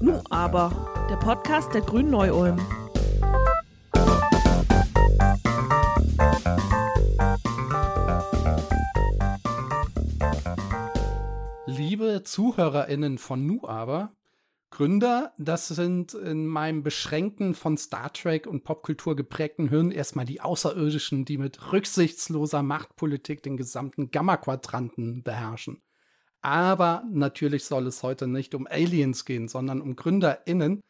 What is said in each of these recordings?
Nu aber, der Podcast der Grünen Neu-Ulm. Liebe ZuhörerInnen von Nu aber, Gründer, das sind in meinem beschränkten, von Star Trek und Popkultur geprägten Hirn erstmal die Außerirdischen, die mit rücksichtsloser Machtpolitik den gesamten Gamma-Quadranten beherrschen. Aber natürlich soll es heute nicht um Aliens gehen, sondern um GründerInnen,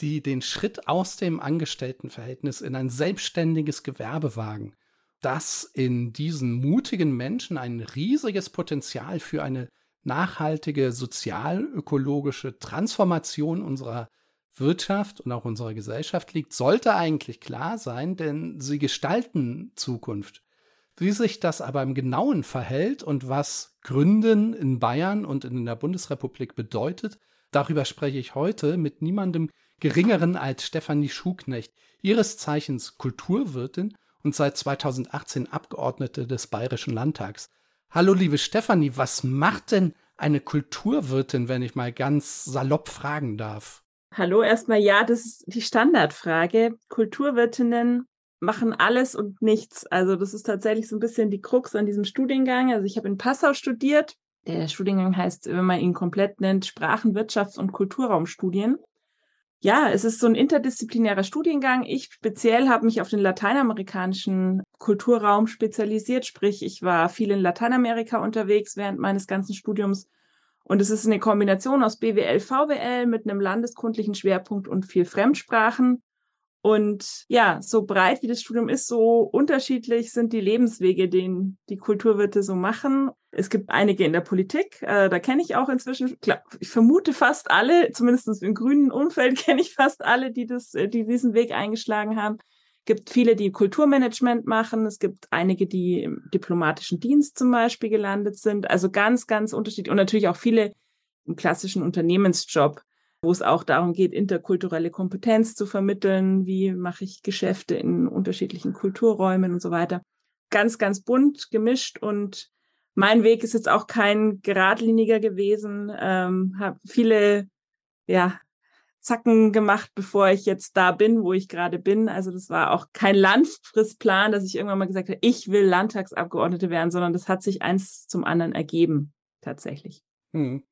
die den Schritt aus dem Angestelltenverhältnis in ein selbstständiges Gewerbe wagen. Das in diesen mutigen Menschen ein riesiges Potenzial für eine nachhaltige sozial-ökologische Transformation unserer Wirtschaft und auch unserer Gesellschaft liegt, sollte eigentlich klar sein, denn sie gestalten Zukunft. Wie sich das aber im Genauen verhält und was Gründen in Bayern und in der Bundesrepublik bedeutet, darüber spreche ich heute mit niemandem geringeren als Stefanie Schuknecht, ihres Zeichens Kulturwirtin und seit 2018 Abgeordnete des Bayerischen Landtags. Hallo, liebe Stefanie, was macht denn eine Kulturwirtin, wenn ich mal ganz salopp fragen darf? Hallo, erstmal ja, das ist die Standardfrage. Kulturwirtinnen machen alles und nichts. Also das ist tatsächlich so ein bisschen die Krux an diesem Studiengang. Also ich habe in Passau studiert. Der Studiengang heißt, wenn man ihn komplett nennt, Sprachen, Wirtschafts- und Kulturraumstudien ja, es ist so ein interdisziplinärer Studiengang. Ich speziell habe mich auf den lateinamerikanischen Kulturraum spezialisiert, sprich ich war viel in Lateinamerika unterwegs während meines ganzen Studiums. Und es ist eine Kombination aus BWL, VWL mit einem landeskundlichen Schwerpunkt und viel Fremdsprachen. Und ja, so breit wie das Studium ist, so unterschiedlich sind die Lebenswege, den die Kulturwirte so machen. Es gibt einige in der Politik, äh, da kenne ich auch inzwischen, klar, ich vermute fast alle, zumindest im grünen Umfeld kenne ich fast alle, die das, äh, die diesen Weg eingeschlagen haben. Es gibt viele, die Kulturmanagement machen. Es gibt einige, die im diplomatischen Dienst zum Beispiel gelandet sind. Also ganz, ganz unterschiedlich. Und natürlich auch viele im klassischen Unternehmensjob wo es auch darum geht, interkulturelle Kompetenz zu vermitteln. Wie mache ich Geschäfte in unterschiedlichen Kulturräumen und so weiter. Ganz, ganz bunt gemischt und mein Weg ist jetzt auch kein geradliniger gewesen. Ähm, habe viele, ja, Zacken gemacht, bevor ich jetzt da bin, wo ich gerade bin. Also das war auch kein Langfristplan, dass ich irgendwann mal gesagt habe, ich will Landtagsabgeordnete werden, sondern das hat sich eins zum anderen ergeben, tatsächlich. Hm.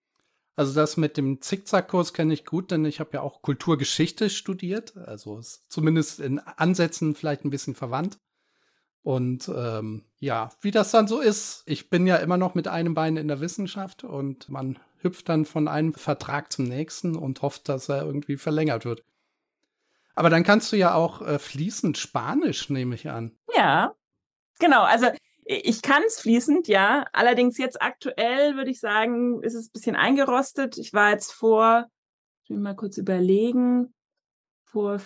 Also das mit dem Zickzackkurs kenne ich gut, denn ich habe ja auch Kulturgeschichte studiert. Also ist zumindest in Ansätzen vielleicht ein bisschen verwandt. Und ähm, ja, wie das dann so ist, ich bin ja immer noch mit einem Bein in der Wissenschaft und man hüpft dann von einem Vertrag zum nächsten und hofft, dass er irgendwie verlängert wird. Aber dann kannst du ja auch äh, fließend Spanisch, nehme ich an. Ja, genau. Also ich kann es fließend, ja. Allerdings jetzt aktuell würde ich sagen, ist es ein bisschen eingerostet. Ich war jetzt vor, ich will mal kurz überlegen, vor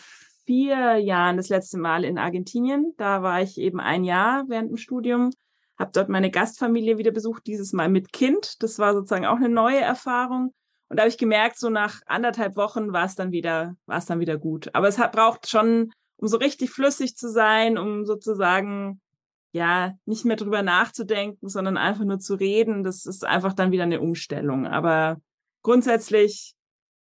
vier Jahren das letzte Mal in Argentinien. Da war ich eben ein Jahr während dem Studium, habe dort meine Gastfamilie wieder besucht, dieses Mal mit Kind. Das war sozusagen auch eine neue Erfahrung. Und da habe ich gemerkt, so nach anderthalb Wochen war es dann wieder, war es dann wieder gut. Aber es hat, braucht schon, um so richtig flüssig zu sein, um sozusagen ja, nicht mehr drüber nachzudenken, sondern einfach nur zu reden, das ist einfach dann wieder eine Umstellung. Aber grundsätzlich,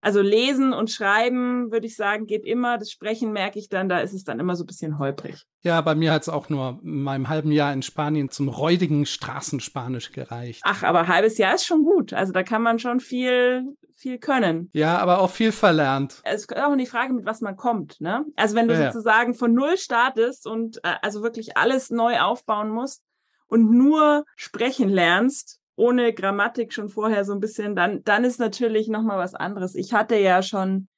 also lesen und schreiben, würde ich sagen, geht immer. Das Sprechen merke ich dann, da ist es dann immer so ein bisschen holprig. Ja, bei mir hat es auch nur in meinem halben Jahr in Spanien zum räudigen Straßenspanisch gereicht. Ach, aber halbes Jahr ist schon gut. Also da kann man schon viel, viel können. Ja, aber auch viel verlernt. Es ist auch die Frage, mit was man kommt. Ne? Also wenn du ja, sozusagen von null startest und äh, also wirklich alles neu aufbauen musst und nur sprechen lernst, ohne Grammatik schon vorher so ein bisschen, dann, dann ist natürlich nochmal was anderes. Ich hatte ja schon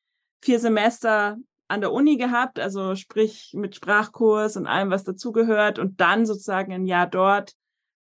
vier Semester an der Uni gehabt, also sprich mit Sprachkurs und allem, was dazugehört und dann sozusagen ein Jahr dort.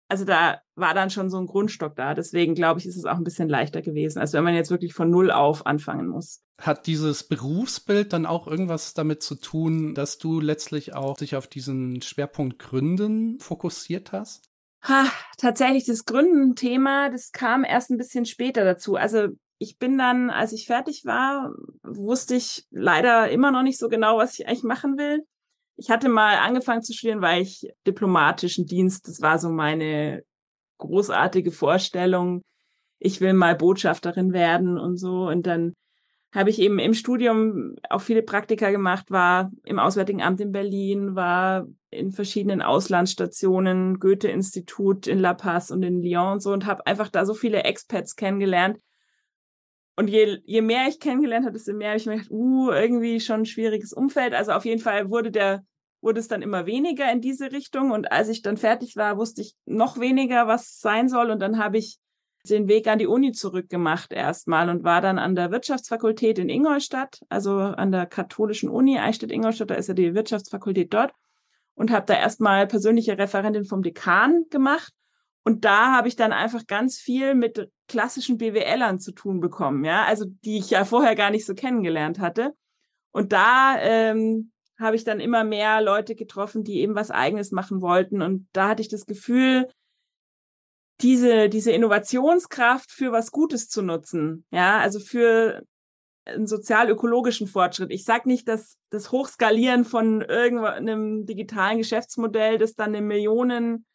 Also da war dann schon so ein Grundstock da. Deswegen glaube ich, ist es auch ein bisschen leichter gewesen, als wenn man jetzt wirklich von Null auf anfangen muss. Hat dieses Berufsbild dann auch irgendwas damit zu tun, dass du letztlich auch dich auf diesen Schwerpunkt Gründen fokussiert hast? Ha, tatsächlich das Gründen-Thema, das kam erst ein bisschen später dazu. Also ich bin dann, als ich fertig war, wusste ich leider immer noch nicht so genau, was ich eigentlich machen will. Ich hatte mal angefangen zu studieren, weil ich diplomatischen Dienst, das war so meine großartige Vorstellung. ich will mal Botschafterin werden und so. Und dann habe ich eben im Studium auch viele Praktika gemacht, war im Auswärtigen Amt in Berlin, war in verschiedenen Auslandsstationen, Goethe-Institut in La Paz und in Lyon und so und habe einfach da so viele Expats kennengelernt. Und je, je mehr ich kennengelernt habe, desto mehr habe ich mir gedacht, uh, irgendwie schon ein schwieriges Umfeld. Also auf jeden Fall wurde der, wurde es dann immer weniger in diese Richtung. Und als ich dann fertig war, wusste ich noch weniger, was sein soll. Und dann habe ich den Weg an die Uni zurückgemacht erstmal und war dann an der Wirtschaftsfakultät in Ingolstadt, also an der katholischen Uni Eichstätt-Ingolstadt, da ist ja die Wirtschaftsfakultät dort und habe da erstmal persönliche Referentin vom Dekan gemacht und da habe ich dann einfach ganz viel mit klassischen BWLern zu tun bekommen, ja, also die ich ja vorher gar nicht so kennengelernt hatte. Und da ähm, habe ich dann immer mehr Leute getroffen, die eben was Eigenes machen wollten. Und da hatte ich das Gefühl, diese, diese Innovationskraft für was Gutes zu nutzen. Ja, also für einen sozial-ökologischen Fortschritt. Ich sage nicht, dass das Hochskalieren von irgendeinem digitalen Geschäftsmodell, das dann eine Millionen,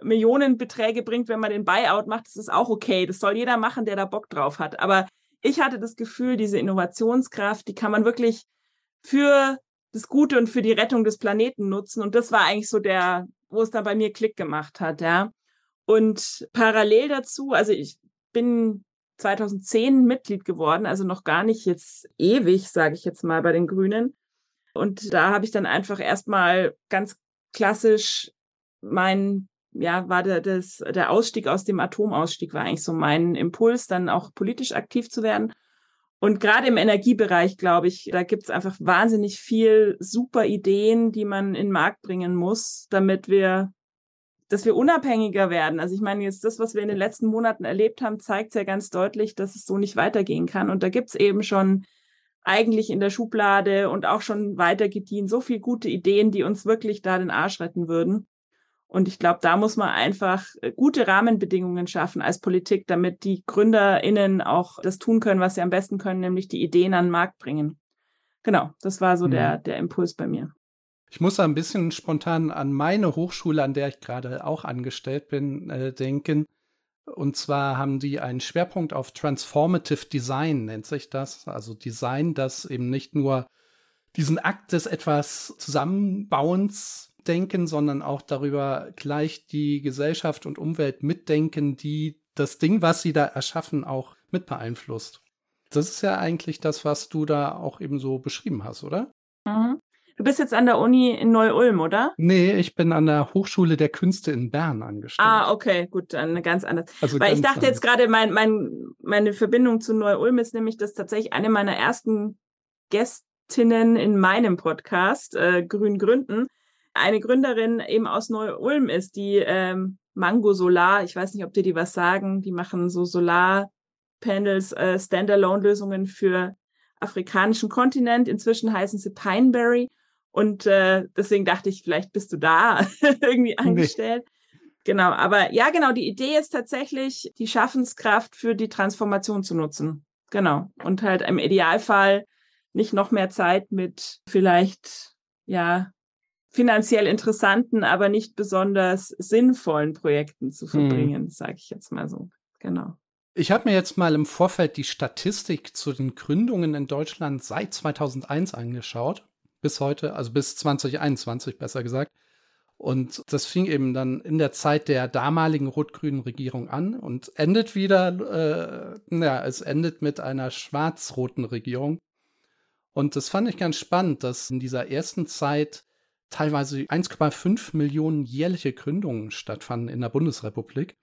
Millionenbeträge bringt, wenn man den Buyout macht, das ist auch okay. Das soll jeder machen, der da Bock drauf hat. Aber ich hatte das Gefühl, diese Innovationskraft, die kann man wirklich für das Gute und für die Rettung des Planeten nutzen. Und das war eigentlich so der, wo es dann bei mir Klick gemacht hat, ja. Und parallel dazu, also ich bin 2010 Mitglied geworden, also noch gar nicht jetzt ewig, sage ich jetzt mal, bei den Grünen. Und da habe ich dann einfach erstmal ganz klassisch mein, ja, war der, das, der Ausstieg aus dem Atomausstieg war eigentlich so mein Impuls, dann auch politisch aktiv zu werden. Und gerade im Energiebereich, glaube ich, da gibt es einfach wahnsinnig viel super Ideen, die man in den Markt bringen muss, damit wir dass wir unabhängiger werden. Also ich meine, jetzt das, was wir in den letzten Monaten erlebt haben, zeigt ja ganz deutlich, dass es so nicht weitergehen kann. Und da gibt's eben schon eigentlich in der Schublade und auch schon weiter gedient so viel gute Ideen, die uns wirklich da den Arsch retten würden. Und ich glaube, da muss man einfach äh, gute Rahmenbedingungen schaffen als Politik, damit die GründerInnen auch das tun können, was sie am besten können, nämlich die Ideen an den Markt bringen. Genau, das war so mhm. der, der Impuls bei mir. Ich muss ein bisschen spontan an meine Hochschule, an der ich gerade auch angestellt bin, äh, denken. Und zwar haben die einen Schwerpunkt auf Transformative Design, nennt sich das. Also Design, das eben nicht nur diesen Akt des etwas Zusammenbauens denken, sondern auch darüber gleich die Gesellschaft und Umwelt mitdenken, die das Ding, was sie da erschaffen, auch mit beeinflusst. Das ist ja eigentlich das, was du da auch eben so beschrieben hast, oder? Mhm. Du bist jetzt an der Uni in Neu-Ulm, oder? Nee, ich bin an der Hochschule der Künste in Bern angestellt. Ah, okay, gut, dann ganz anders. Also Weil ich dachte anders. jetzt gerade, mein, mein, meine Verbindung zu Neu-Ulm ist nämlich, dass tatsächlich eine meiner ersten Gästinnen in meinem Podcast, äh, Grün Gründen, eine Gründerin eben aus Neu-Ulm ist, die ähm, Mango Solar, ich weiß nicht, ob dir die was sagen, die machen so Solarpanels, äh, Standalone-Lösungen für afrikanischen Kontinent. Inzwischen heißen sie Pineberry. Und äh, deswegen dachte ich, vielleicht bist du da irgendwie angestellt. Nee. Genau, aber ja, genau, die Idee ist tatsächlich, die Schaffenskraft für die Transformation zu nutzen. Genau. Und halt im Idealfall nicht noch mehr Zeit mit vielleicht, ja, finanziell interessanten, aber nicht besonders sinnvollen Projekten zu hm. verbringen, hm. sage ich jetzt mal so. Genau. Ich habe mir jetzt mal im Vorfeld die Statistik zu den Gründungen in Deutschland seit 2001 angeschaut bis heute, also bis 2021 besser gesagt. Und das fing eben dann in der Zeit der damaligen rot-grünen Regierung an und endet wieder, äh, ja, es endet mit einer schwarz-roten Regierung. Und das fand ich ganz spannend, dass in dieser ersten Zeit teilweise 1,5 Millionen jährliche Gründungen stattfanden in der Bundesrepublik.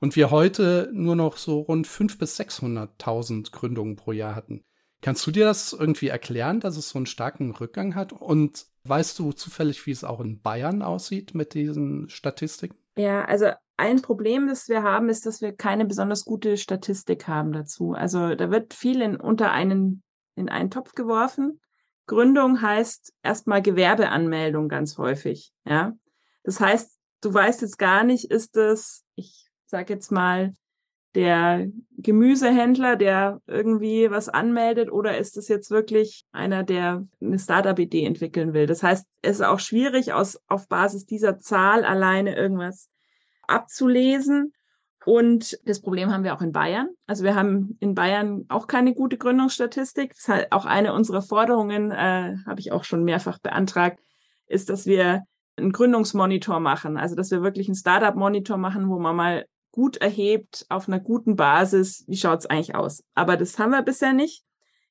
Und wir heute nur noch so rund 500.000 bis 600.000 Gründungen pro Jahr hatten. Kannst du dir das irgendwie erklären, dass es so einen starken Rückgang hat? Und weißt du zufällig, wie es auch in Bayern aussieht mit diesen Statistiken? Ja, also ein Problem, das wir haben, ist, dass wir keine besonders gute Statistik haben dazu. Also da wird viel in, unter einen, in einen Topf geworfen. Gründung heißt erstmal Gewerbeanmeldung ganz häufig. Ja, das heißt, du weißt jetzt gar nicht, ist das, ich sag jetzt mal, der Gemüsehändler, der irgendwie was anmeldet, oder ist es jetzt wirklich einer, der eine Startup-Idee entwickeln will? Das heißt, es ist auch schwierig, aus, auf Basis dieser Zahl alleine irgendwas abzulesen. Und das Problem haben wir auch in Bayern. Also wir haben in Bayern auch keine gute Gründungsstatistik. Das ist halt auch eine unserer Forderungen, äh, habe ich auch schon mehrfach beantragt, ist, dass wir einen Gründungsmonitor machen. Also dass wir wirklich einen Startup-Monitor machen, wo man mal gut erhebt, auf einer guten Basis, wie schaut's eigentlich aus. Aber das haben wir bisher nicht.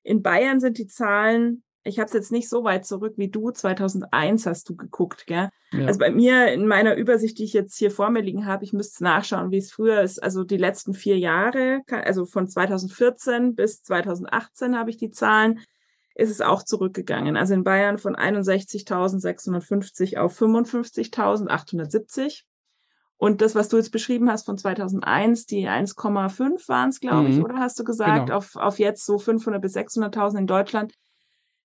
In Bayern sind die Zahlen ich habe es jetzt nicht so weit zurück wie du. 2001 hast du geguckt, gell? Ja. Also bei mir in meiner Übersicht, die ich jetzt hier vor mir liegen habe, ich müsste nachschauen, wie es früher ist. Also die letzten vier Jahre, also von 2014 bis 2018 habe ich die Zahlen, ist es auch zurückgegangen. Also in Bayern von 61.650 auf 55.870. Und das, was du jetzt beschrieben hast von 2001, die 1,5 waren es, glaube ich, mhm. oder hast du gesagt, genau. auf, auf jetzt so 500 bis 600.000 in Deutschland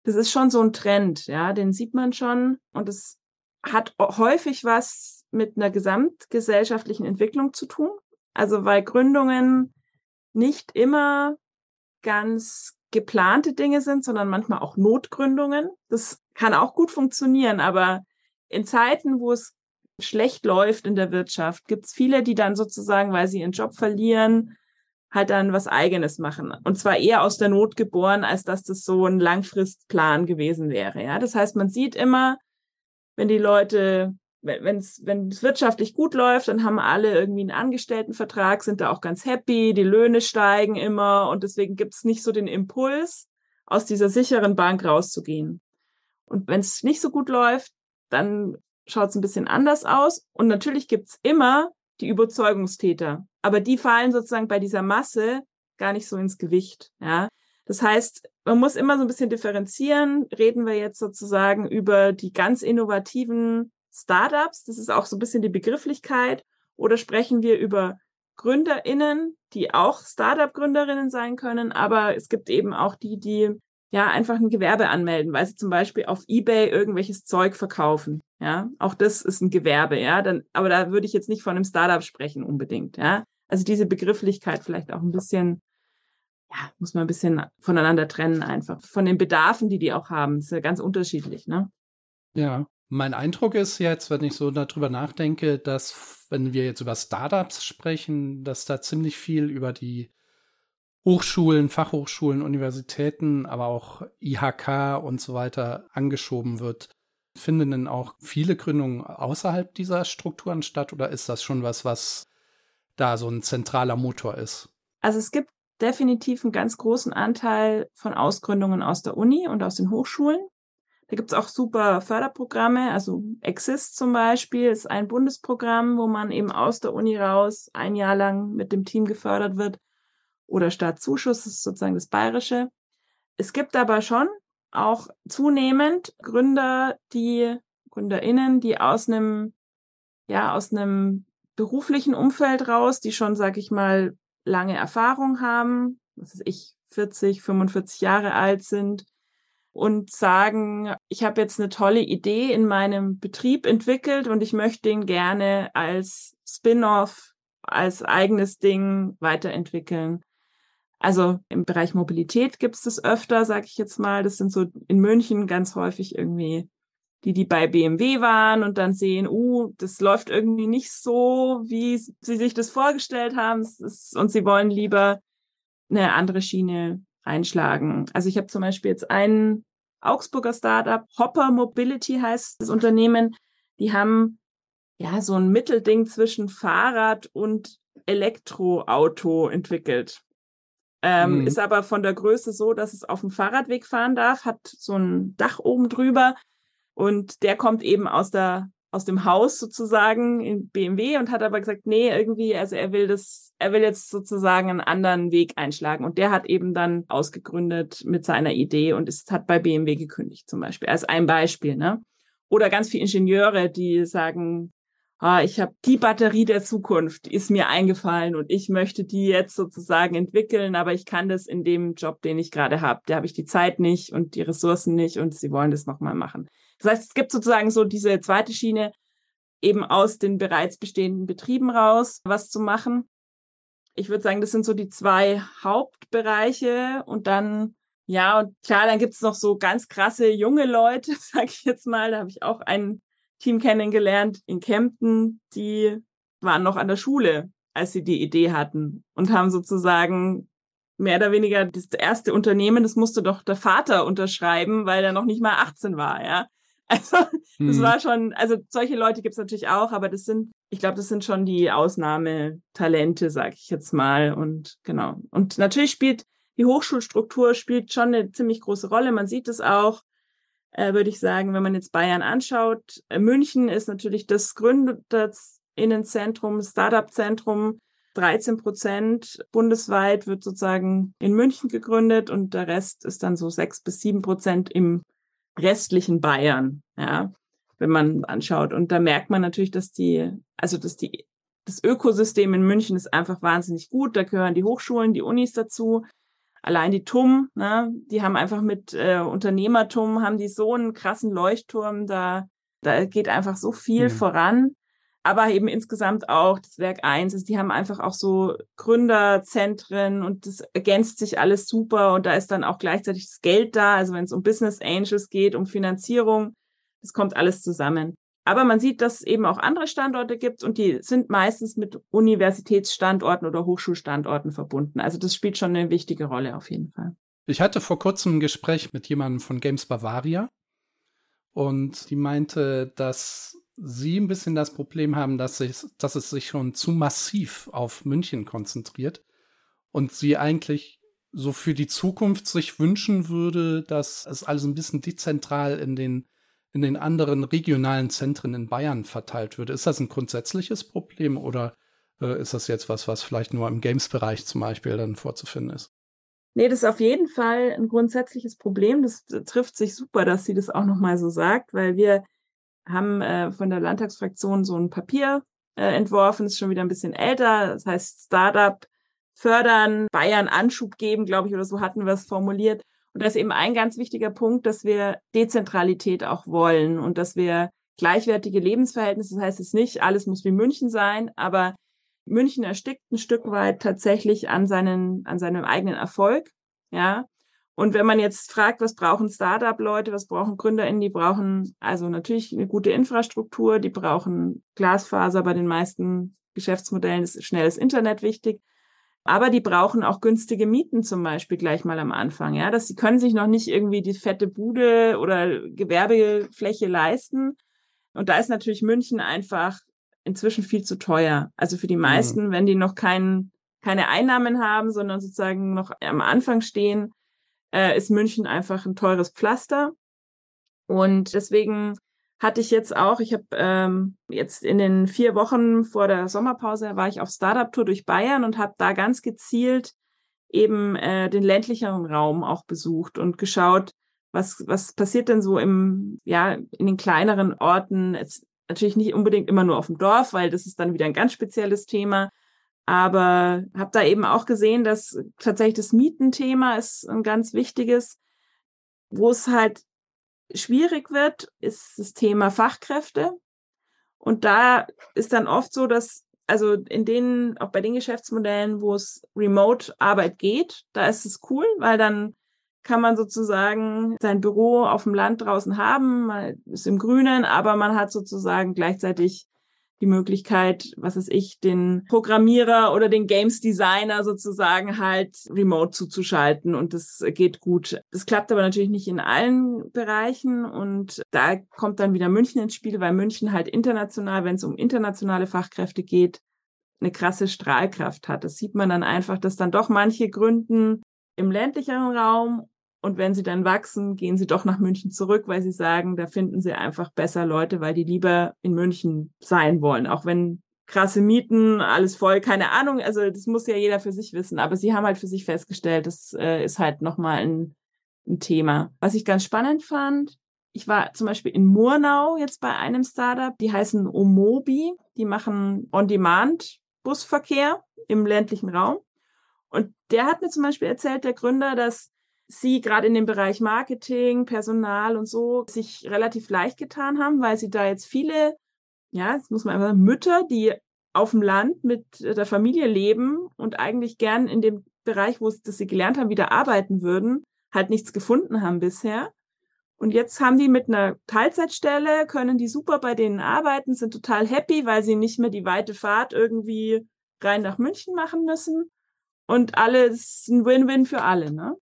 das ist schon so ein Trend, ja, den sieht man schon und es hat häufig was mit einer gesamtgesellschaftlichen Entwicklung zu tun. Also weil Gründungen nicht immer ganz geplante Dinge sind, sondern manchmal auch Notgründungen. Das kann auch gut funktionieren, aber in Zeiten, wo es schlecht läuft in der Wirtschaft, gibt es viele, die dann sozusagen, weil sie ihren Job verlieren, halt dann was eigenes machen. Und zwar eher aus der Not geboren, als dass das so ein Langfristplan gewesen wäre. Ja, das heißt, man sieht immer, wenn die Leute, wenn es wenn es wirtschaftlich gut läuft, dann haben alle irgendwie einen Angestelltenvertrag, sind da auch ganz happy, die Löhne steigen immer und deswegen gibt es nicht so den Impuls, aus dieser sicheren Bank rauszugehen. Und wenn es nicht so gut läuft, dann schaut es ein bisschen anders aus. Und natürlich gibt es immer die Überzeugungstäter. Aber die fallen sozusagen bei dieser Masse gar nicht so ins Gewicht. Ja. Das heißt, man muss immer so ein bisschen differenzieren. Reden wir jetzt sozusagen über die ganz innovativen Startups? Das ist auch so ein bisschen die Begrifflichkeit. Oder sprechen wir über GründerInnen, die auch Startup-Gründerinnen sein können, aber es gibt eben auch die, die ja einfach ein Gewerbe anmelden, weil sie zum Beispiel auf eBay irgendwelches Zeug verkaufen. Ja, auch das ist ein Gewerbe, ja. Dann, aber da würde ich jetzt nicht von einem Startup sprechen unbedingt, ja. Also diese Begrifflichkeit vielleicht auch ein bisschen, ja, muss man ein bisschen voneinander trennen einfach. Von den Bedarfen, die die auch haben. Das ist ja ganz unterschiedlich, ne? Ja. Mein Eindruck ist jetzt, wenn ich so darüber nachdenke, dass, wenn wir jetzt über Startups sprechen, dass da ziemlich viel über die Hochschulen, Fachhochschulen, Universitäten, aber auch IHK und so weiter angeschoben wird. Finden denn auch viele Gründungen außerhalb dieser Strukturen statt oder ist das schon was, was da so ein zentraler Motor ist? Also es gibt definitiv einen ganz großen Anteil von Ausgründungen aus der Uni und aus den Hochschulen. Da gibt es auch super Förderprogramme, also Exist zum Beispiel ist ein Bundesprogramm, wo man eben aus der Uni raus ein Jahr lang mit dem Team gefördert wird oder Staatszuschuss, ist sozusagen das Bayerische. Es gibt aber schon auch zunehmend Gründer, die, GründerInnen, die aus einem, ja, aus einem beruflichen Umfeld raus, die schon, sag ich mal, lange Erfahrung haben, was weiß ich, 40, 45 Jahre alt sind und sagen, ich habe jetzt eine tolle Idee in meinem Betrieb entwickelt und ich möchte den gerne als Spin-off, als eigenes Ding weiterentwickeln. Also im Bereich Mobilität gibt es das öfter, sage ich jetzt mal. Das sind so in München ganz häufig irgendwie die, die bei BMW waren und dann sehen, uh, das läuft irgendwie nicht so, wie sie sich das vorgestellt haben ist, und sie wollen lieber eine andere Schiene einschlagen. Also ich habe zum Beispiel jetzt einen Augsburger Startup, Hopper Mobility heißt das Unternehmen, die haben ja so ein Mittelding zwischen Fahrrad und Elektroauto entwickelt. Ähm, mhm. Ist aber von der Größe so, dass es auf dem Fahrradweg fahren darf, hat so ein Dach oben drüber und der kommt eben aus der aus dem Haus sozusagen in BMW und hat aber gesagt, nee, irgendwie, also er will das, er will jetzt sozusagen einen anderen Weg einschlagen. Und der hat eben dann ausgegründet mit seiner Idee und ist, hat bei BMW gekündigt zum Beispiel, als ein Beispiel, ne? Oder ganz viele Ingenieure, die sagen, ah, ich habe die Batterie der Zukunft, ist mir eingefallen und ich möchte die jetzt sozusagen entwickeln, aber ich kann das in dem Job, den ich gerade habe. Da habe ich die Zeit nicht und die Ressourcen nicht und sie wollen das nochmal machen. Das heißt, es gibt sozusagen so diese zweite Schiene, eben aus den bereits bestehenden Betrieben raus was zu machen. Ich würde sagen, das sind so die zwei Hauptbereiche und dann ja, und klar, dann gibt es noch so ganz krasse junge Leute, sag ich jetzt mal. Da habe ich auch einen Team kennengelernt in Kempten, die waren noch an der Schule, als sie die Idee hatten und haben sozusagen mehr oder weniger das erste Unternehmen, das musste doch der Vater unterschreiben, weil er noch nicht mal 18 war, ja. Also das hm. war schon, also solche Leute gibt's natürlich auch, aber das sind, ich glaube, das sind schon die Ausnahmetalente, sag ich jetzt mal. Und genau. Und natürlich spielt die Hochschulstruktur spielt schon eine ziemlich große Rolle. Man sieht es auch, äh, würde ich sagen, wenn man jetzt Bayern anschaut. Äh, München ist natürlich das Gründerinnenzentrum, Startup-Zentrum. 13 Prozent bundesweit wird sozusagen in München gegründet und der Rest ist dann so sechs bis sieben Prozent im restlichen Bayern, ja, wenn man anschaut. Und da merkt man natürlich, dass die, also dass die, das Ökosystem in München ist einfach wahnsinnig gut. Da gehören die Hochschulen, die Unis dazu. Allein die TUM, ne, die haben einfach mit äh, Unternehmertum, haben die so einen krassen Leuchtturm, da, da geht einfach so viel mhm. voran aber eben insgesamt auch das Werk 1 ist, die haben einfach auch so Gründerzentren und das ergänzt sich alles super und da ist dann auch gleichzeitig das Geld da, also wenn es um Business Angels geht, um Finanzierung, das kommt alles zusammen. Aber man sieht, dass es eben auch andere Standorte gibt und die sind meistens mit Universitätsstandorten oder Hochschulstandorten verbunden. Also das spielt schon eine wichtige Rolle auf jeden Fall. Ich hatte vor kurzem ein Gespräch mit jemandem von Games Bavaria und die meinte, dass sie ein bisschen das Problem haben, dass, sich, dass es sich schon zu massiv auf München konzentriert und sie eigentlich so für die Zukunft sich wünschen würde, dass es alles ein bisschen dezentral in den, in den anderen regionalen Zentren in Bayern verteilt würde. Ist das ein grundsätzliches Problem oder äh, ist das jetzt was, was vielleicht nur im Games-Bereich zum Beispiel dann vorzufinden ist? Nee, das ist auf jeden Fall ein grundsätzliches Problem. Das trifft sich super, dass sie das auch nochmal so sagt, weil wir haben äh, von der Landtagsfraktion so ein Papier äh, entworfen, ist schon wieder ein bisschen älter, das heißt Startup fördern, Bayern Anschub geben, glaube ich, oder so hatten wir es formuliert. Und das ist eben ein ganz wichtiger Punkt, dass wir Dezentralität auch wollen und dass wir gleichwertige Lebensverhältnisse, das heißt es nicht, alles muss wie München sein, aber München erstickt ein Stück weit tatsächlich an seinen, an seinem eigenen Erfolg, ja. Und wenn man jetzt fragt, was brauchen Startup-Leute, was brauchen GründerInnen, die brauchen also natürlich eine gute Infrastruktur, die brauchen Glasfaser, bei den meisten Geschäftsmodellen ist schnelles Internet wichtig. Aber die brauchen auch günstige Mieten zum Beispiel gleich mal am Anfang. Ja, dass sie können sich noch nicht irgendwie die fette Bude oder Gewerbefläche leisten. Und da ist natürlich München einfach inzwischen viel zu teuer. Also für die mhm. meisten, wenn die noch kein, keine Einnahmen haben, sondern sozusagen noch am Anfang stehen, äh, ist München einfach ein teures Pflaster. Und deswegen hatte ich jetzt auch, ich habe ähm, jetzt in den vier Wochen vor der Sommerpause war ich auf Startup-Tour durch Bayern und habe da ganz gezielt eben äh, den ländlicheren Raum auch besucht und geschaut, was, was passiert denn so im, ja, in den kleineren Orten. Jetzt natürlich nicht unbedingt immer nur auf dem Dorf, weil das ist dann wieder ein ganz spezielles Thema. Aber habe da eben auch gesehen, dass tatsächlich das Mietenthema ist ein ganz wichtiges. Wo es halt schwierig wird, ist das Thema Fachkräfte. Und da ist dann oft so, dass also in denen, auch bei den Geschäftsmodellen, wo es Remote-Arbeit geht, da ist es cool, weil dann kann man sozusagen sein Büro auf dem Land draußen haben, man ist im Grünen, aber man hat sozusagen gleichzeitig die Möglichkeit, was ist ich, den Programmierer oder den Games Designer sozusagen halt remote zuzuschalten und das geht gut. Das klappt aber natürlich nicht in allen Bereichen und da kommt dann wieder München ins Spiel, weil München halt international, wenn es um internationale Fachkräfte geht, eine krasse Strahlkraft hat. Das sieht man dann einfach, dass dann doch manche gründen im ländlicheren Raum und wenn sie dann wachsen, gehen sie doch nach München zurück, weil sie sagen, da finden sie einfach besser Leute, weil die lieber in München sein wollen. Auch wenn krasse Mieten, alles voll, keine Ahnung. Also das muss ja jeder für sich wissen. Aber sie haben halt für sich festgestellt, das äh, ist halt nochmal ein, ein Thema. Was ich ganz spannend fand, ich war zum Beispiel in Murnau jetzt bei einem Startup, die heißen Omobi, die machen On-Demand-Busverkehr im ländlichen Raum. Und der hat mir zum Beispiel erzählt, der Gründer, dass sie gerade in dem Bereich Marketing, Personal und so sich relativ leicht getan haben, weil sie da jetzt viele, ja, das muss man einfach sagen, Mütter, die auf dem Land mit der Familie leben und eigentlich gern in dem Bereich, wo sie gelernt haben, wieder arbeiten würden, halt nichts gefunden haben bisher. Und jetzt haben die mit einer Teilzeitstelle, können die super bei denen arbeiten, sind total happy, weil sie nicht mehr die weite Fahrt irgendwie rein nach München machen müssen und alles ein Win-Win für alle, ne?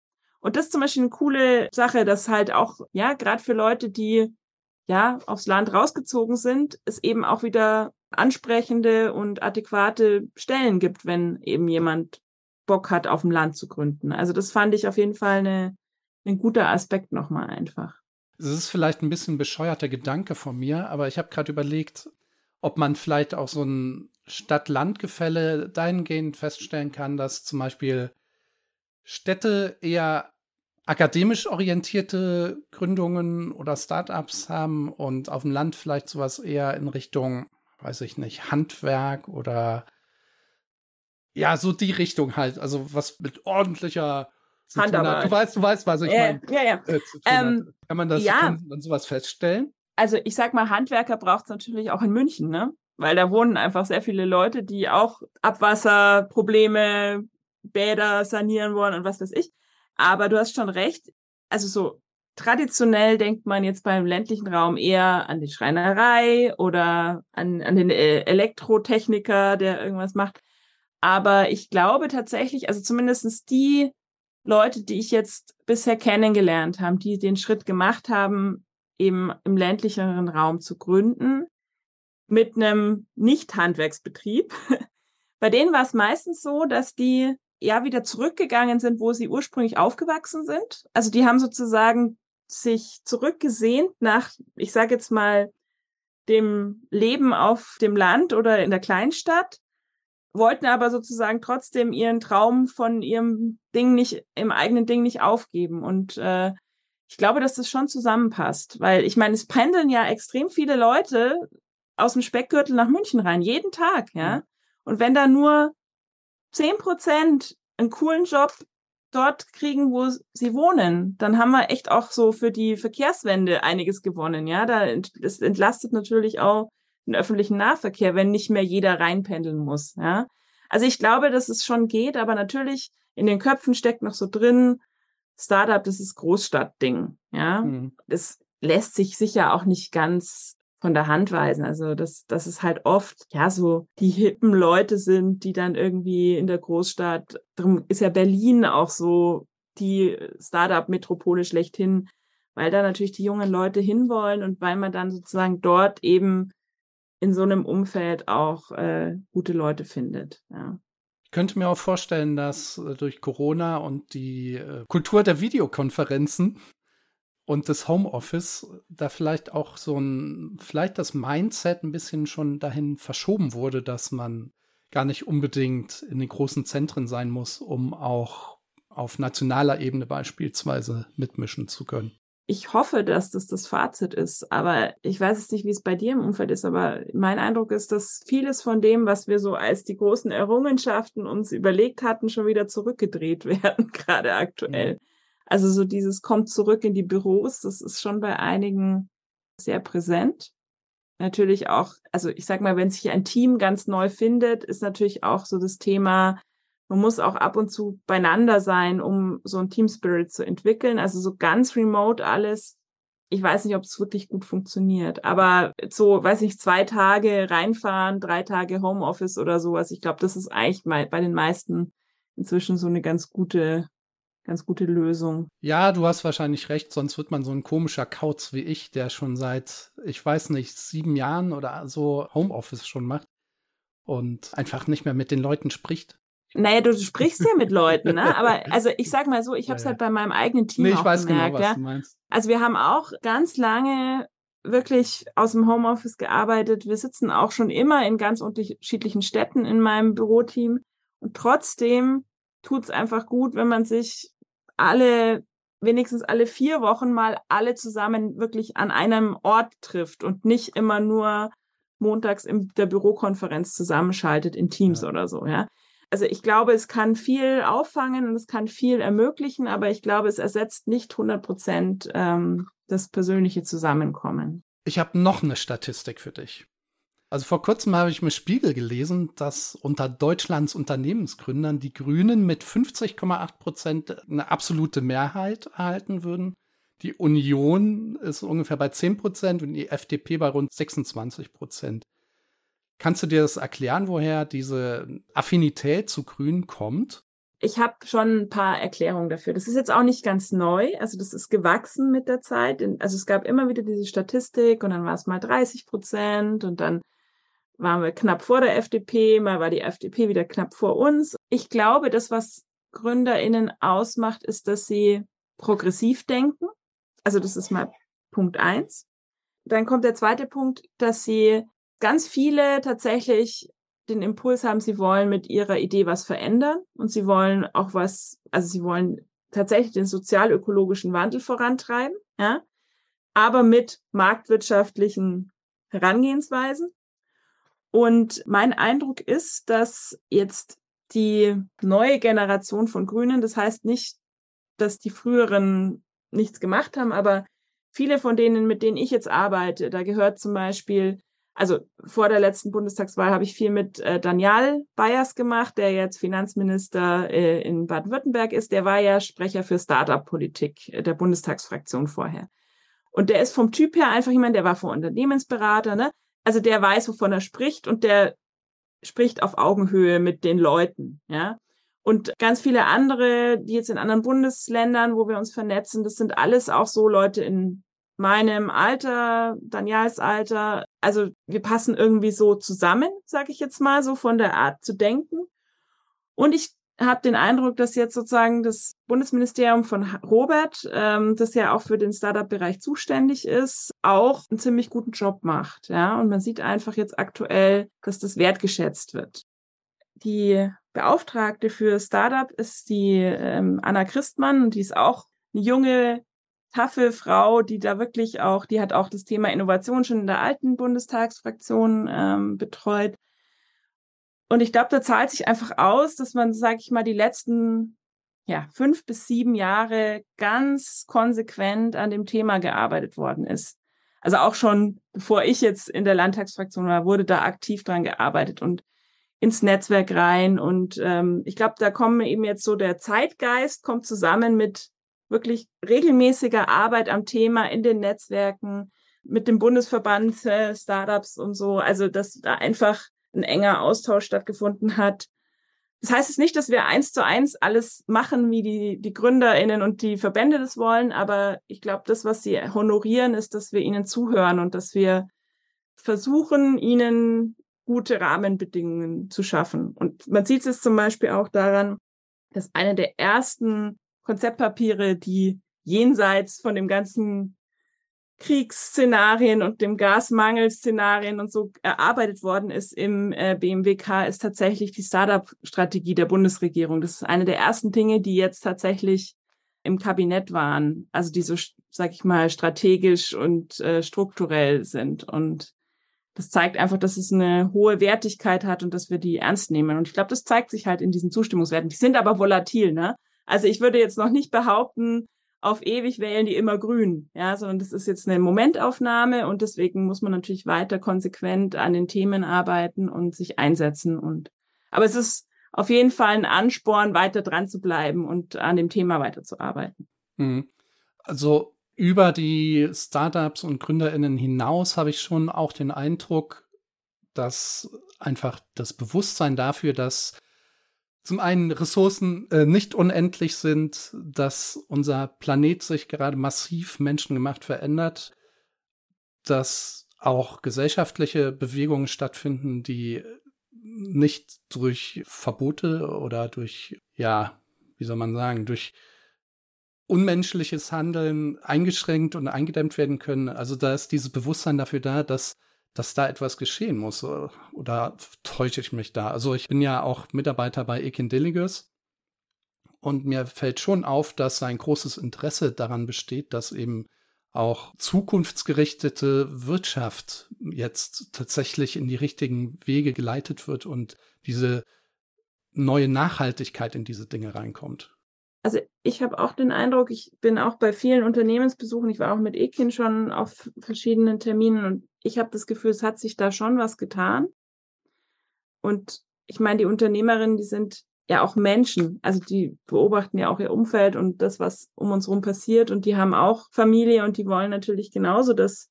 Und das ist zum Beispiel eine coole Sache, dass halt auch, ja, gerade für Leute, die ja aufs Land rausgezogen sind, es eben auch wieder ansprechende und adäquate Stellen gibt, wenn eben jemand Bock hat, auf dem Land zu gründen. Also das fand ich auf jeden Fall eine, ein guter Aspekt nochmal einfach. Es ist vielleicht ein bisschen bescheuerter Gedanke von mir, aber ich habe gerade überlegt, ob man vielleicht auch so ein Stadt-Land-Gefälle dahingehend feststellen kann, dass zum Beispiel Städte eher akademisch orientierte Gründungen oder Startups haben und auf dem Land vielleicht sowas eher in Richtung, weiß ich nicht, Handwerk oder ja, so die Richtung halt, also was mit ordentlicher Handarbeit. Du weißt, du weißt, was ich Ja, meine. ja, ja. Äh, Ähm. Kann man das ja. kann man sowas feststellen? Also ich sag mal, Handwerker braucht es natürlich auch in München, ne? Weil da wohnen einfach sehr viele Leute, die auch Abwasserprobleme, Bäder sanieren wollen und was weiß ich. Aber du hast schon recht. Also so traditionell denkt man jetzt beim ländlichen Raum eher an die Schreinerei oder an, an den äh, Elektrotechniker, der irgendwas macht. Aber ich glaube tatsächlich, also zumindestens die Leute, die ich jetzt bisher kennengelernt habe, die den Schritt gemacht haben, eben im ländlicheren Raum zu gründen, mit einem Nicht-Handwerksbetrieb. Bei denen war es meistens so, dass die ja wieder zurückgegangen sind, wo sie ursprünglich aufgewachsen sind. Also die haben sozusagen sich zurückgesehnt nach, ich sage jetzt mal, dem Leben auf dem Land oder in der Kleinstadt, wollten aber sozusagen trotzdem ihren Traum von ihrem Ding nicht, im eigenen Ding nicht aufgeben. Und äh, ich glaube, dass das schon zusammenpasst, weil ich meine, es pendeln ja extrem viele Leute aus dem Speckgürtel nach München rein, jeden Tag, ja. Und wenn da nur zehn Prozent einen coolen Job dort kriegen, wo sie wohnen, dann haben wir echt auch so für die Verkehrswende einiges gewonnen, ja. Da das entlastet natürlich auch den öffentlichen Nahverkehr, wenn nicht mehr jeder reinpendeln muss, ja. Also ich glaube, dass es schon geht, aber natürlich in den Köpfen steckt noch so drin, Startup, das ist Großstadtding, ja Hm. das lässt sich sicher auch nicht ganz von der Hand weisen. Also das, das ist halt oft, ja, so die hippen Leute sind, die dann irgendwie in der Großstadt, darum ist ja Berlin auch so die Startup-Metropole schlechthin, weil da natürlich die jungen Leute hinwollen und weil man dann sozusagen dort eben in so einem Umfeld auch äh, gute Leute findet. Ja. Ich könnte mir auch vorstellen, dass äh, durch Corona und die äh, Kultur der Videokonferenzen und des Homeoffice da vielleicht auch so ein, vielleicht das Mindset ein bisschen schon dahin verschoben wurde, dass man gar nicht unbedingt in den großen Zentren sein muss, um auch auf nationaler Ebene beispielsweise mitmischen zu können. ich hoffe, dass das das Fazit ist, aber ich weiß jetzt nicht, wie es bei dir im Umfeld ist, aber mein Eindruck ist, dass vieles von dem, was wir so als die großen Errungenschaften uns überlegt hatten, schon wieder zurückgedreht werden, gerade aktuell. Also so dieses kommt zurück in die Büros, das ist schon bei einigen sehr präsent. Natürlich auch, also ich sag mal, wenn sich ein Team ganz neu findet, ist natürlich auch so das Thema, man muss auch ab und zu beieinander sein, um so ein Team Spirit zu entwickeln. Also so ganz remote alles. Ich weiß nicht, ob es wirklich gut funktioniert, aber so, weiß nicht, zwei Tage reinfahren, drei Tage Homeoffice oder sowas. Ich glaube, das ist eigentlich bei den meisten inzwischen so eine ganz gute, ganz gute Lösung. Ja, du hast wahrscheinlich recht, sonst wird man so ein komischer Kauz wie ich, der schon seit, ich weiß nicht, sieben Jahren oder so Homeoffice schon macht und einfach nicht mehr mit den Leuten spricht. Naja, du sprichst ja mit Leuten, ne? Aber also ich sag mal so, ich habe es Ja, halt bei meinem eigenen Team Nee, ich auch weiß gemerkt, genau, was ja. du meinst. Also wir haben auch ganz lange wirklich aus dem Homeoffice gearbeitet. Wir sitzen auch schon immer in ganz unterschiedlichen Städten in meinem Büroteam. Und trotzdem tut's einfach gut, wenn man sich alle, wenigstens alle vier Wochen mal alle zusammen wirklich an einem Ort trifft und nicht immer nur montags in der Bürokonferenz zusammenschaltet in Teams Ja. oder so, ja. Also ich glaube, es kann viel auffangen und es kann viel ermöglichen, aber ich glaube, es ersetzt nicht 100 Prozent ähm, das persönliche Zusammenkommen. Ich habe noch eine Statistik für dich. Also vor kurzem habe ich im Spiegel gelesen, dass unter Deutschlands Unternehmensgründern die Grünen mit 50,8 Prozent eine absolute Mehrheit erhalten würden. Die Union ist ungefähr bei 10 Prozent und die FDP bei rund 26 Prozent. Kannst du dir das erklären, woher diese Affinität zu Grün kommt? Ich habe schon ein paar Erklärungen dafür. Das ist jetzt auch nicht ganz neu. Also das ist gewachsen mit der Zeit. Also es gab immer wieder diese Statistik und dann war es mal 30 Prozent und dann waren wir knapp vor der FDP, mal war die FDP wieder knapp vor uns. Ich glaube, das, was GründerInnen ausmacht, ist, dass sie progressiv denken. Also das ist mal Punkt eins. Dann kommt der zweite Punkt, dass sie ganz viele tatsächlich den Impuls haben, sie wollen mit ihrer Idee was verändern und sie wollen auch was, also sie wollen tatsächlich den sozial-ökologischen Wandel vorantreiben, ja, aber mit marktwirtschaftlichen Herangehensweisen. Und mein Eindruck ist, dass jetzt die neue Generation von Grünen, das heißt nicht, dass die früheren nichts gemacht haben, aber viele von denen, mit denen ich jetzt arbeite, da gehört zum Beispiel also vor der letzten Bundestagswahl habe ich viel mit äh, Daniel Bayers gemacht, der jetzt Finanzminister äh, in Baden-Württemberg ist. Der war ja Sprecher für Startup-Politik äh, der Bundestagsfraktion vorher. Und der ist vom Typ her einfach jemand, der war vor Unternehmensberater, ne? Also der weiß, wovon er spricht und der spricht auf Augenhöhe mit den Leuten, ja. Und ganz viele andere, die jetzt in anderen Bundesländern, wo wir uns vernetzen, das sind alles auch so Leute in meinem Alter, Daniels Alter. Also wir passen irgendwie so zusammen, sage ich jetzt mal, so von der Art zu denken. Und ich habe den Eindruck, dass jetzt sozusagen das Bundesministerium von Robert, ähm, das ja auch für den Startup-Bereich zuständig ist, auch einen ziemlich guten Job macht. Ja, und man sieht einfach jetzt aktuell, dass das wertgeschätzt wird. Die Beauftragte für Startup ist die ähm, Anna Christmann und die ist auch eine junge taffe Frau, die da wirklich auch, die hat auch das Thema Innovation schon in der alten Bundestagsfraktion ähm, betreut. Und ich glaube, da zahlt sich einfach aus, dass man, sage ich mal, die letzten ja, fünf bis sieben Jahre ganz konsequent an dem Thema gearbeitet worden ist. Also auch schon bevor ich jetzt in der Landtagsfraktion war, wurde da aktiv dran gearbeitet und ins Netzwerk rein. Und ähm, ich glaube, da kommen eben jetzt so der Zeitgeist kommt zusammen mit wirklich regelmäßiger Arbeit am Thema in den Netzwerken mit dem Bundesverband äh, Startups und so. Also, dass da einfach ein enger Austausch stattgefunden hat. Das heißt es nicht, dass wir eins zu eins alles machen, wie die, die GründerInnen und die Verbände das wollen, aber ich glaube, das, was sie honorieren, ist, dass wir ihnen zuhören und dass wir versuchen, ihnen gute Rahmenbedingungen zu schaffen. Und man sieht es zum Beispiel auch daran, dass eine der ersten Konzeptpapiere, die jenseits von dem ganzen Kriegsszenarien und dem Gasmangelszenarien und so erarbeitet worden ist im äh, BMWK, ist tatsächlich die Startup-Strategie der Bundesregierung. Das ist eine der ersten Dinge, die jetzt tatsächlich im Kabinett waren, also die so, sag ich mal, strategisch und äh, strukturell sind. Und das zeigt einfach, dass es eine hohe Wertigkeit hat und dass wir die ernst nehmen. Und ich glaube, das zeigt sich halt in diesen Zustimmungswerten. Die sind aber volatil, ne? Also ich würde jetzt noch nicht behaupten, auf ewig wählen die immer grün, ja, sondern das ist jetzt eine Momentaufnahme und deswegen muss man natürlich weiter konsequent an den Themen arbeiten und sich einsetzen und, aber es ist auf jeden Fall ein Ansporn, weiter dran zu bleiben und an dem Thema weiterzuarbeiten. Mhm. Also über die Startups und GründerInnen hinaus habe ich schon auch den Eindruck, dass einfach das Bewusstsein dafür, dass zum einen Ressourcen äh, nicht unendlich sind, dass unser Planet sich gerade massiv menschengemacht verändert, dass auch gesellschaftliche Bewegungen stattfinden, die nicht durch Verbote oder durch, ja, wie soll man sagen, durch unmenschliches Handeln eingeschränkt und eingedämmt werden können. Also da ist dieses Bewusstsein dafür da, dass dass da etwas geschehen muss. Äh, oder täusche ich mich da? Also ich bin ja auch Mitarbeiter bei Ekin Delegus und mir fällt schon auf, dass ein großes Interesse daran besteht, dass eben auch zukunftsgerichtete Wirtschaft jetzt tatsächlich in die richtigen Wege geleitet wird und diese neue Nachhaltigkeit in diese Dinge reinkommt. Also ich habe auch den Eindruck, ich bin auch bei vielen Unternehmensbesuchen, ich war auch mit Ekin schon auf verschiedenen Terminen und ich habe das Gefühl, es hat sich da schon was getan. Und ich meine, die Unternehmerinnen, die sind ja auch Menschen, also die beobachten ja auch ihr Umfeld und das, was um uns herum passiert und die haben auch Familie und die wollen natürlich genauso, dass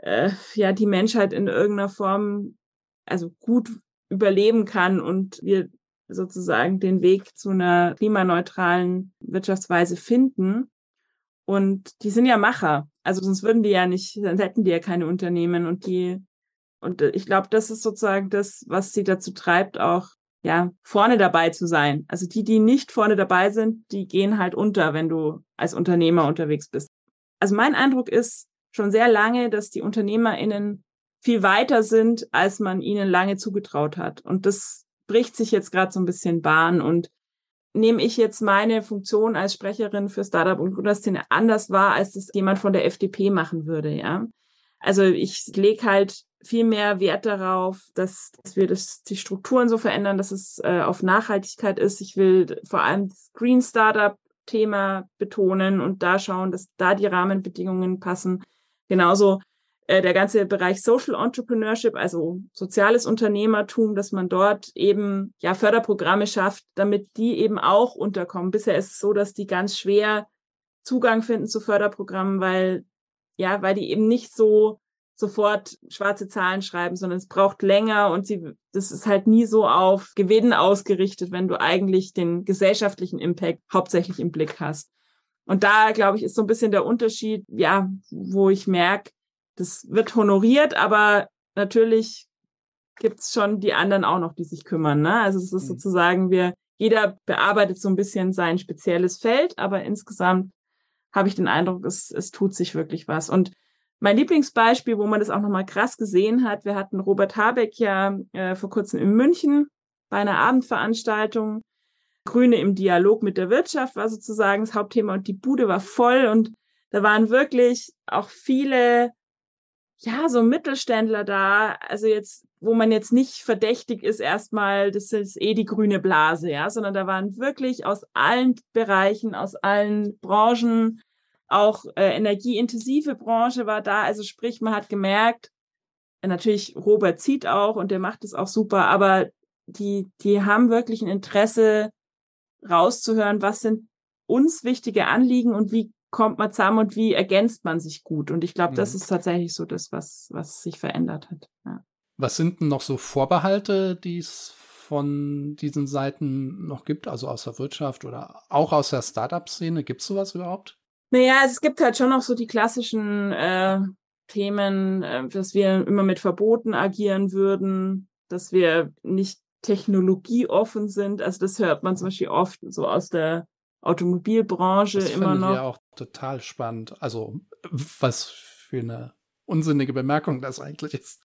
äh, ja die Menschheit in irgendeiner Form also gut überleben kann und wir sozusagen den Weg zu einer klimaneutralen Wirtschaftsweise finden. Und die sind ja Macher. Also sonst würden die ja nicht, dann hätten die ja keine Unternehmen und die, und ich glaube, das ist sozusagen das, was sie dazu treibt, auch ja, vorne dabei zu sein. Also die, die nicht vorne dabei sind, die gehen halt unter, wenn du als Unternehmer unterwegs bist. Also mein Eindruck ist schon sehr lange, dass die UnternehmerInnen viel weiter sind, als man ihnen lange zugetraut hat. Und das bricht sich jetzt gerade so ein bisschen Bahn und nehme ich jetzt meine Funktion als Sprecherin für Startup und Gründerszene anders wahr, als das jemand von der FDP machen würde, ja. Also ich lege halt viel mehr Wert darauf, dass, dass wir das, die Strukturen so verändern, dass es äh, auf Nachhaltigkeit ist. Ich will vor allem das Green Startup Thema betonen und da schauen, dass da die Rahmenbedingungen passen. Genauso äh, der ganze Bereich Social Entrepreneurship, also soziales Unternehmertum, dass man dort eben ja Förderprogramme schafft, damit die eben auch unterkommen. Bisher ist es so, dass die ganz schwer Zugang finden zu Förderprogrammen, weil ja, weil die eben nicht so sofort schwarze Zahlen schreiben, sondern es braucht länger und sie, das ist halt nie so auf Gewinn ausgerichtet, wenn du eigentlich den gesellschaftlichen Impact hauptsächlich im Blick hast. Und da, glaube ich, ist so ein bisschen der Unterschied, ja, wo ich merke, das wird honoriert, aber natürlich gibt's schon die anderen auch noch, die sich kümmern. Ne? Also es ist mhm. sozusagen, wir, jeder bearbeitet so ein bisschen sein spezielles Feld, aber insgesamt habe ich den Eindruck, es, es tut sich wirklich was. Und mein Lieblingsbeispiel, wo man das auch nochmal krass gesehen hat, wir hatten Robert Habeck ja äh, vor kurzem in München bei einer Abendveranstaltung. Grüne im Dialog mit der Wirtschaft war sozusagen das Hauptthema und die Bude war voll und da waren wirklich auch viele, ja, so Mittelständler da, also jetzt, wo man jetzt nicht verdächtig ist erstmal, das ist eh die grüne Blase, ja, sondern da waren wirklich aus allen Bereichen, aus allen Branchen, auch äh, energieintensive Branche war da. Also sprich, man hat gemerkt, natürlich Robert zieht auch und der macht es auch super, aber die, die haben wirklich ein Interesse rauszuhören, was sind uns wichtige Anliegen und wie kommt man zusammen und wie ergänzt man sich gut. Und ich glaube, mhm. das ist tatsächlich so das, was, was sich verändert hat. Ja. Was sind denn noch so Vorbehalte, die es von diesen Seiten noch gibt, also aus der Wirtschaft oder auch aus der Startup-Szene? Gibt es sowas überhaupt? Naja, es gibt halt schon noch so die klassischen äh, Themen, äh, dass wir immer mit Verboten agieren würden, dass wir nicht technologieoffen sind. Also das hört man zum Beispiel oft so aus der Automobilbranche das immer noch. Das ja auch total spannend. Also was für eine unsinnige Bemerkung das eigentlich ist.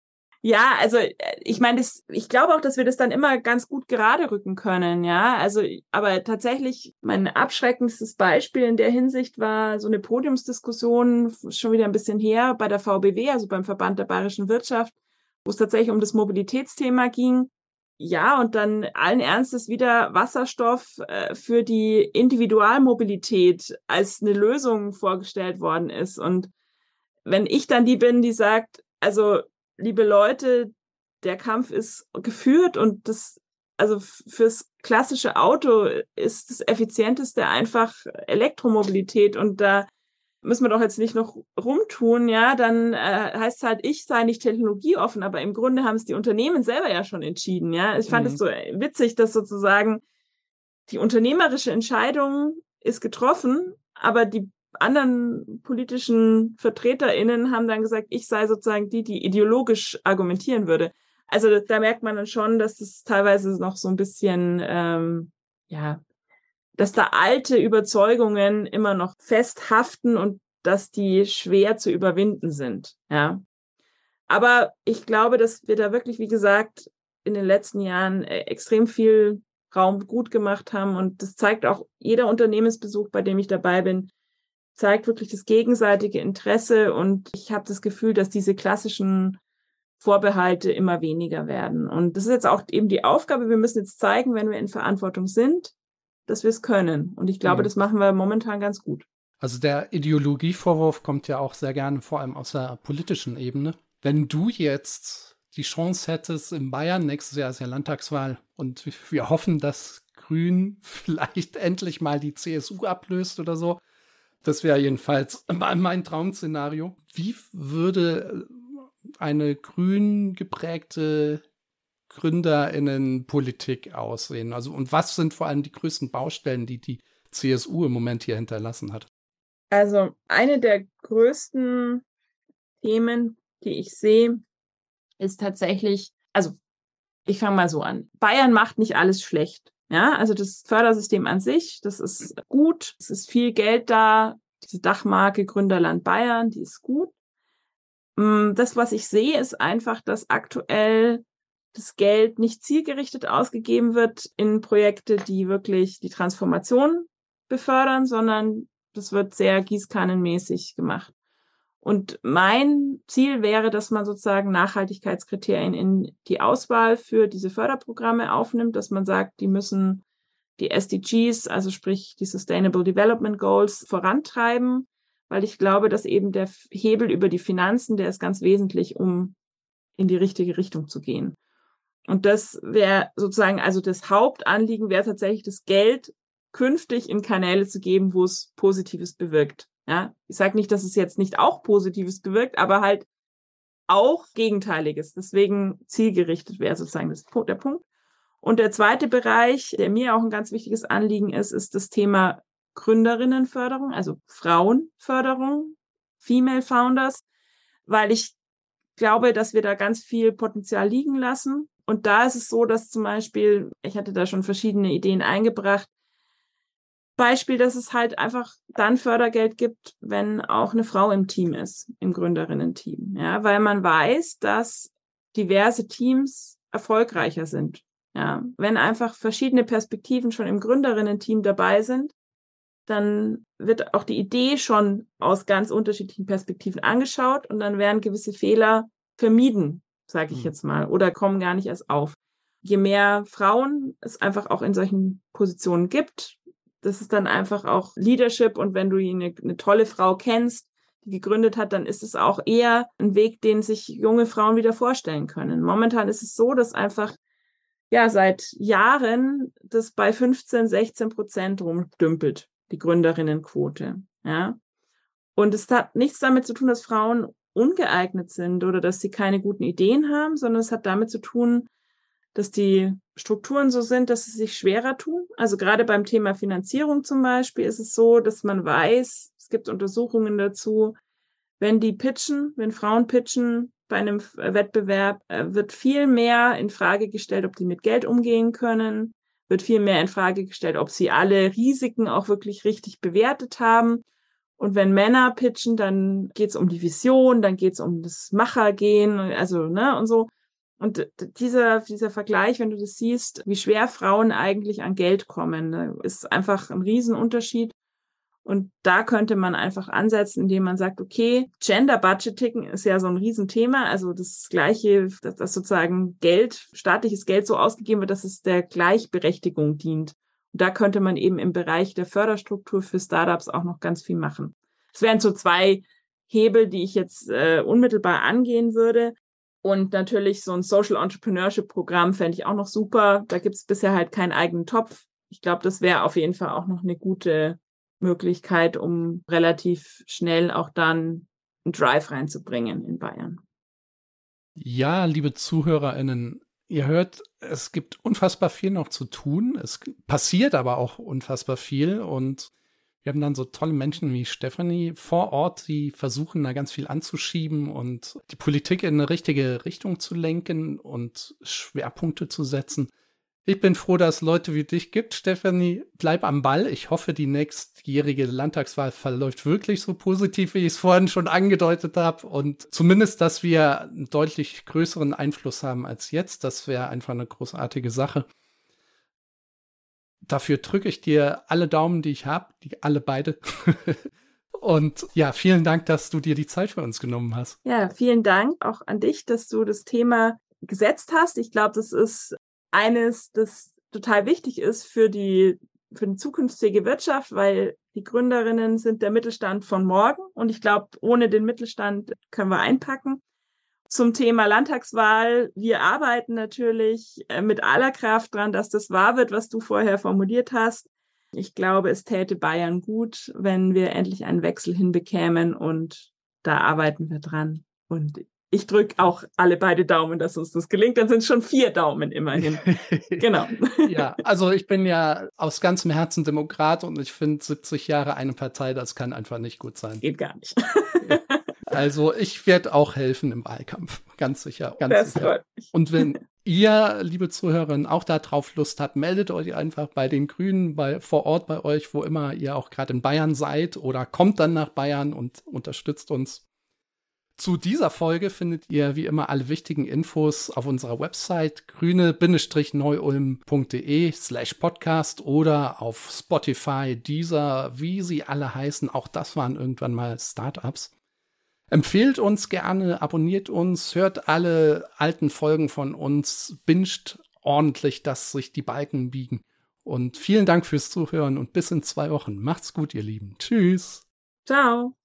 Ja, also äh, ich meine, ich glaube auch, dass wir das dann immer ganz gut gerade rücken können, ja. Also, aber tatsächlich, mein abschreckendstes Beispiel in der Hinsicht war so eine Podiumsdiskussion, schon wieder ein bisschen her, bei der VBW, also beim Verband der Bayerischen Wirtschaft, wo es tatsächlich um das Mobilitätsthema ging. Ja, und dann allen Ernstes wieder Wasserstoff äh, für die Individualmobilität als eine Lösung vorgestellt worden ist. Und wenn ich dann die bin, die sagt, also liebe Leute, der Kampf ist geführt und das, also fürs klassische Auto ist das effizienteste einfach Elektromobilität und da müssen wir doch jetzt nicht noch rumtun, ja, dann äh, heißt es halt, ich sei nicht technologieoffen, aber im Grunde haben es die Unternehmen selber ja schon entschieden, ja. Ich fand es mhm. so witzig, dass sozusagen die unternehmerische Entscheidung ist getroffen, aber die anderen politischen VertreterInnen haben dann gesagt, ich sei sozusagen die, die ideologisch argumentieren würde. Also da merkt man dann schon, dass es teilweise noch so ein bisschen, ähm, ja, dass da alte Überzeugungen immer noch festhaften und dass die schwer zu überwinden sind, ja. Aber ich glaube, dass wir da wirklich, wie gesagt, in den letzten Jahren äh, extrem viel Raum gut gemacht haben und das zeigt auch jeder Unternehmensbesuch, bei dem ich dabei bin, zeigt wirklich das gegenseitige Interesse und ich habe das Gefühl, dass diese klassischen Vorbehalte immer weniger werden. Und das ist jetzt auch eben die Aufgabe. Wir müssen jetzt zeigen, wenn wir in Verantwortung sind, dass wir es können. Und ich glaube, mhm. das machen wir momentan ganz gut. Also der Ideologievorwurf kommt ja auch sehr gerne vor allem aus der politischen Ebene. Wenn du jetzt die Chance hättest, in Bayern nächstes Jahr ist ja Landtagswahl und wir hoffen, dass Grün vielleicht endlich mal die CSU ablöst oder so, das wäre jedenfalls mein Traum-Szenario. Wie würde eine grün geprägte GründerInnen-Politik aussehen? Also, und was sind vor allem die größten Baustellen, die die CSU im Moment hier hinterlassen hat? Also, eine der größten Themen, die ich sehe, ist tatsächlich, also ich fange mal so an. Bayern macht nicht alles schlecht. Ja, also das Fördersystem an sich, das ist gut. Es ist viel Geld da. Diese Dachmarke Gründerland Bayern, die ist gut. Mm, das, was ich sehe, ist einfach, dass aktuell das Geld nicht zielgerichtet ausgegeben wird in Projekte, die wirklich die Transformation befördern, sondern das wird sehr gießkannenmäßig gemacht. Und mein Ziel wäre, dass man sozusagen Nachhaltigkeitskriterien in die Auswahl für diese Förderprogramme aufnimmt, dass man sagt, die müssen die SDGs, also sprich die Sustainable Development Goals, vorantreiben, weil ich glaube, dass eben der Hebel über die Finanzen, der ist ganz wesentlich, um in die richtige Richtung zu gehen. Und das wäre sozusagen, also das Hauptanliegen wäre tatsächlich das Geld künftig in Kanäle zu geben, wo es Positives bewirkt. Ja, ich sage nicht, dass es jetzt nicht auch Positives bewirkt, aber halt auch Gegenteiliges. Deswegen zielgerichtet wäre sozusagen das, der Punkt. Und der zweite Bereich, der mir auch ein ganz wichtiges Anliegen ist, ist das Thema Gründerinnenförderung, also Frauenförderung, Female Founders, weil ich glaube, dass wir da ganz viel Potenzial liegen lassen. Und da ist es so, dass zum Beispiel, ich hatte da schon verschiedene Ideen eingebracht, Beispiel, dass es halt einfach dann Fördergeld gibt, wenn auch eine Frau im Team ist, im Gründerinnen-Team. Ja, weil man weiß, dass diverse Teams erfolgreicher sind. Ja, wenn einfach verschiedene Perspektiven schon im Gründerinnen-Team dabei sind, dann wird auch die Idee schon aus ganz unterschiedlichen Perspektiven angeschaut und dann werden gewisse Fehler vermieden, sage ich hm. jetzt mal, oder kommen gar nicht erst auf. Je mehr Frauen es einfach auch in solchen Positionen gibt, das ist dann einfach auch Leadership und wenn du eine, eine tolle Frau kennst, die gegründet hat, dann ist es auch eher ein Weg, den sich junge Frauen wieder vorstellen können. Momentan ist es so, dass einfach ja seit Jahren das bei 15, 16 Prozent rumdümpelt, die Gründerinnenquote. Ja. Und es hat nichts damit zu tun, dass Frauen ungeeignet sind oder dass sie keine guten Ideen haben, sondern es hat damit zu tun, dass die Strukturen so sind, dass sie sich schwerer tun. Also gerade beim Thema Finanzierung zum Beispiel ist es so, dass man weiß, es gibt Untersuchungen dazu, wenn die pitchen, wenn Frauen pitchen bei einem Wettbewerb, äh, wird viel mehr in Frage gestellt, ob die mit Geld umgehen können, wird viel mehr in Frage gestellt, ob sie alle Risiken auch wirklich richtig bewertet haben. Und wenn Männer pitchen, dann geht es um die Vision, dann geht es um das Machergehen, also, ne, und so. Und dieser, dieser Vergleich, wenn du das siehst, wie schwer Frauen eigentlich an Geld kommen, ne, ist einfach ein Riesenunterschied. Und da könnte man einfach ansetzen, indem man sagt, okay, Gender Budgeting ist ja so ein Riesenthema. Also das Gleiche, dass, dass sozusagen Geld, staatliches Geld so ausgegeben wird, dass es der Gleichberechtigung dient. Da könnte man eben im Bereich der Förderstruktur für Startups auch noch ganz viel machen. Es wären so zwei Hebel, die ich jetzt äh, unmittelbar angehen würde. Und natürlich so ein Social Entrepreneurship Programm fände ich auch noch super. Da gibt es bisher halt keinen eigenen Topf. Ich glaube, das wäre auf jeden Fall auch noch eine gute Möglichkeit, um relativ schnell auch dann einen Drive reinzubringen in Bayern. Ja, liebe ZuhörerInnen, ihr hört, es gibt unfassbar viel noch zu tun. Es passiert aber auch unfassbar viel und wir haben dann so tolle Menschen wie Stephanie vor Ort, die versuchen da ganz viel anzuschieben und die Politik in eine richtige Richtung zu lenken und Schwerpunkte zu setzen. Ich bin froh, dass es Leute wie dich gibt, Stephanie. Bleib am Ball. Ich hoffe, die nächstjährige Landtagswahl verläuft wirklich so positiv, wie ich es vorhin schon angedeutet habe. Und zumindest, dass wir einen deutlich größeren Einfluss haben als jetzt. Das wäre einfach eine großartige Sache dafür drücke ich dir alle Daumen, die ich habe, die alle beide. Und ja, vielen Dank, dass du dir die Zeit für uns genommen hast. Ja, vielen Dank auch an dich, dass du das Thema gesetzt hast. Ich glaube, das ist eines, das total wichtig ist für die, für die zukünftige Wirtschaft, weil die Gründerinnen sind der Mittelstand von morgen. Und ich glaube, ohne den Mittelstand können wir einpacken zum Thema Landtagswahl. Wir arbeiten natürlich äh, mit aller Kraft dran, dass das wahr wird, was du vorher formuliert hast. Ich glaube, es täte Bayern gut, wenn wir endlich einen Wechsel hinbekämen und da arbeiten wir dran. Und ich drücke auch alle beide Daumen, dass uns das gelingt. Dann sind es schon vier Daumen immerhin. genau. ja, also ich bin ja aus ganzem Herzen Demokrat und ich finde 70 Jahre eine Partei, das kann einfach nicht gut sein. Geht gar nicht. also ich werde auch helfen im Wahlkampf, ganz sicher. Ganz das sicher. freut mich. Und wenn ihr, liebe Zuhörerinnen, auch darauf Lust habt, meldet euch einfach bei den Grünen, bei, vor Ort bei euch, wo immer ihr auch gerade in Bayern seid oder kommt dann nach Bayern und unterstützt uns. Zu dieser Folge findet ihr wie immer alle wichtigen Infos auf unserer Website grüne-neuulm.de slash podcast oder auf Spotify, Deezer, wie sie alle heißen. Auch das waren irgendwann mal Startups. Empfehlt uns gerne, abonniert uns, hört alle alten Folgen von uns, binscht ordentlich, dass sich die Balken biegen. Und vielen Dank fürs Zuhören und bis in zwei Wochen. Macht's gut, ihr Lieben. Tschüss. Ciao.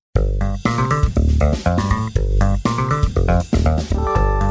Thank you.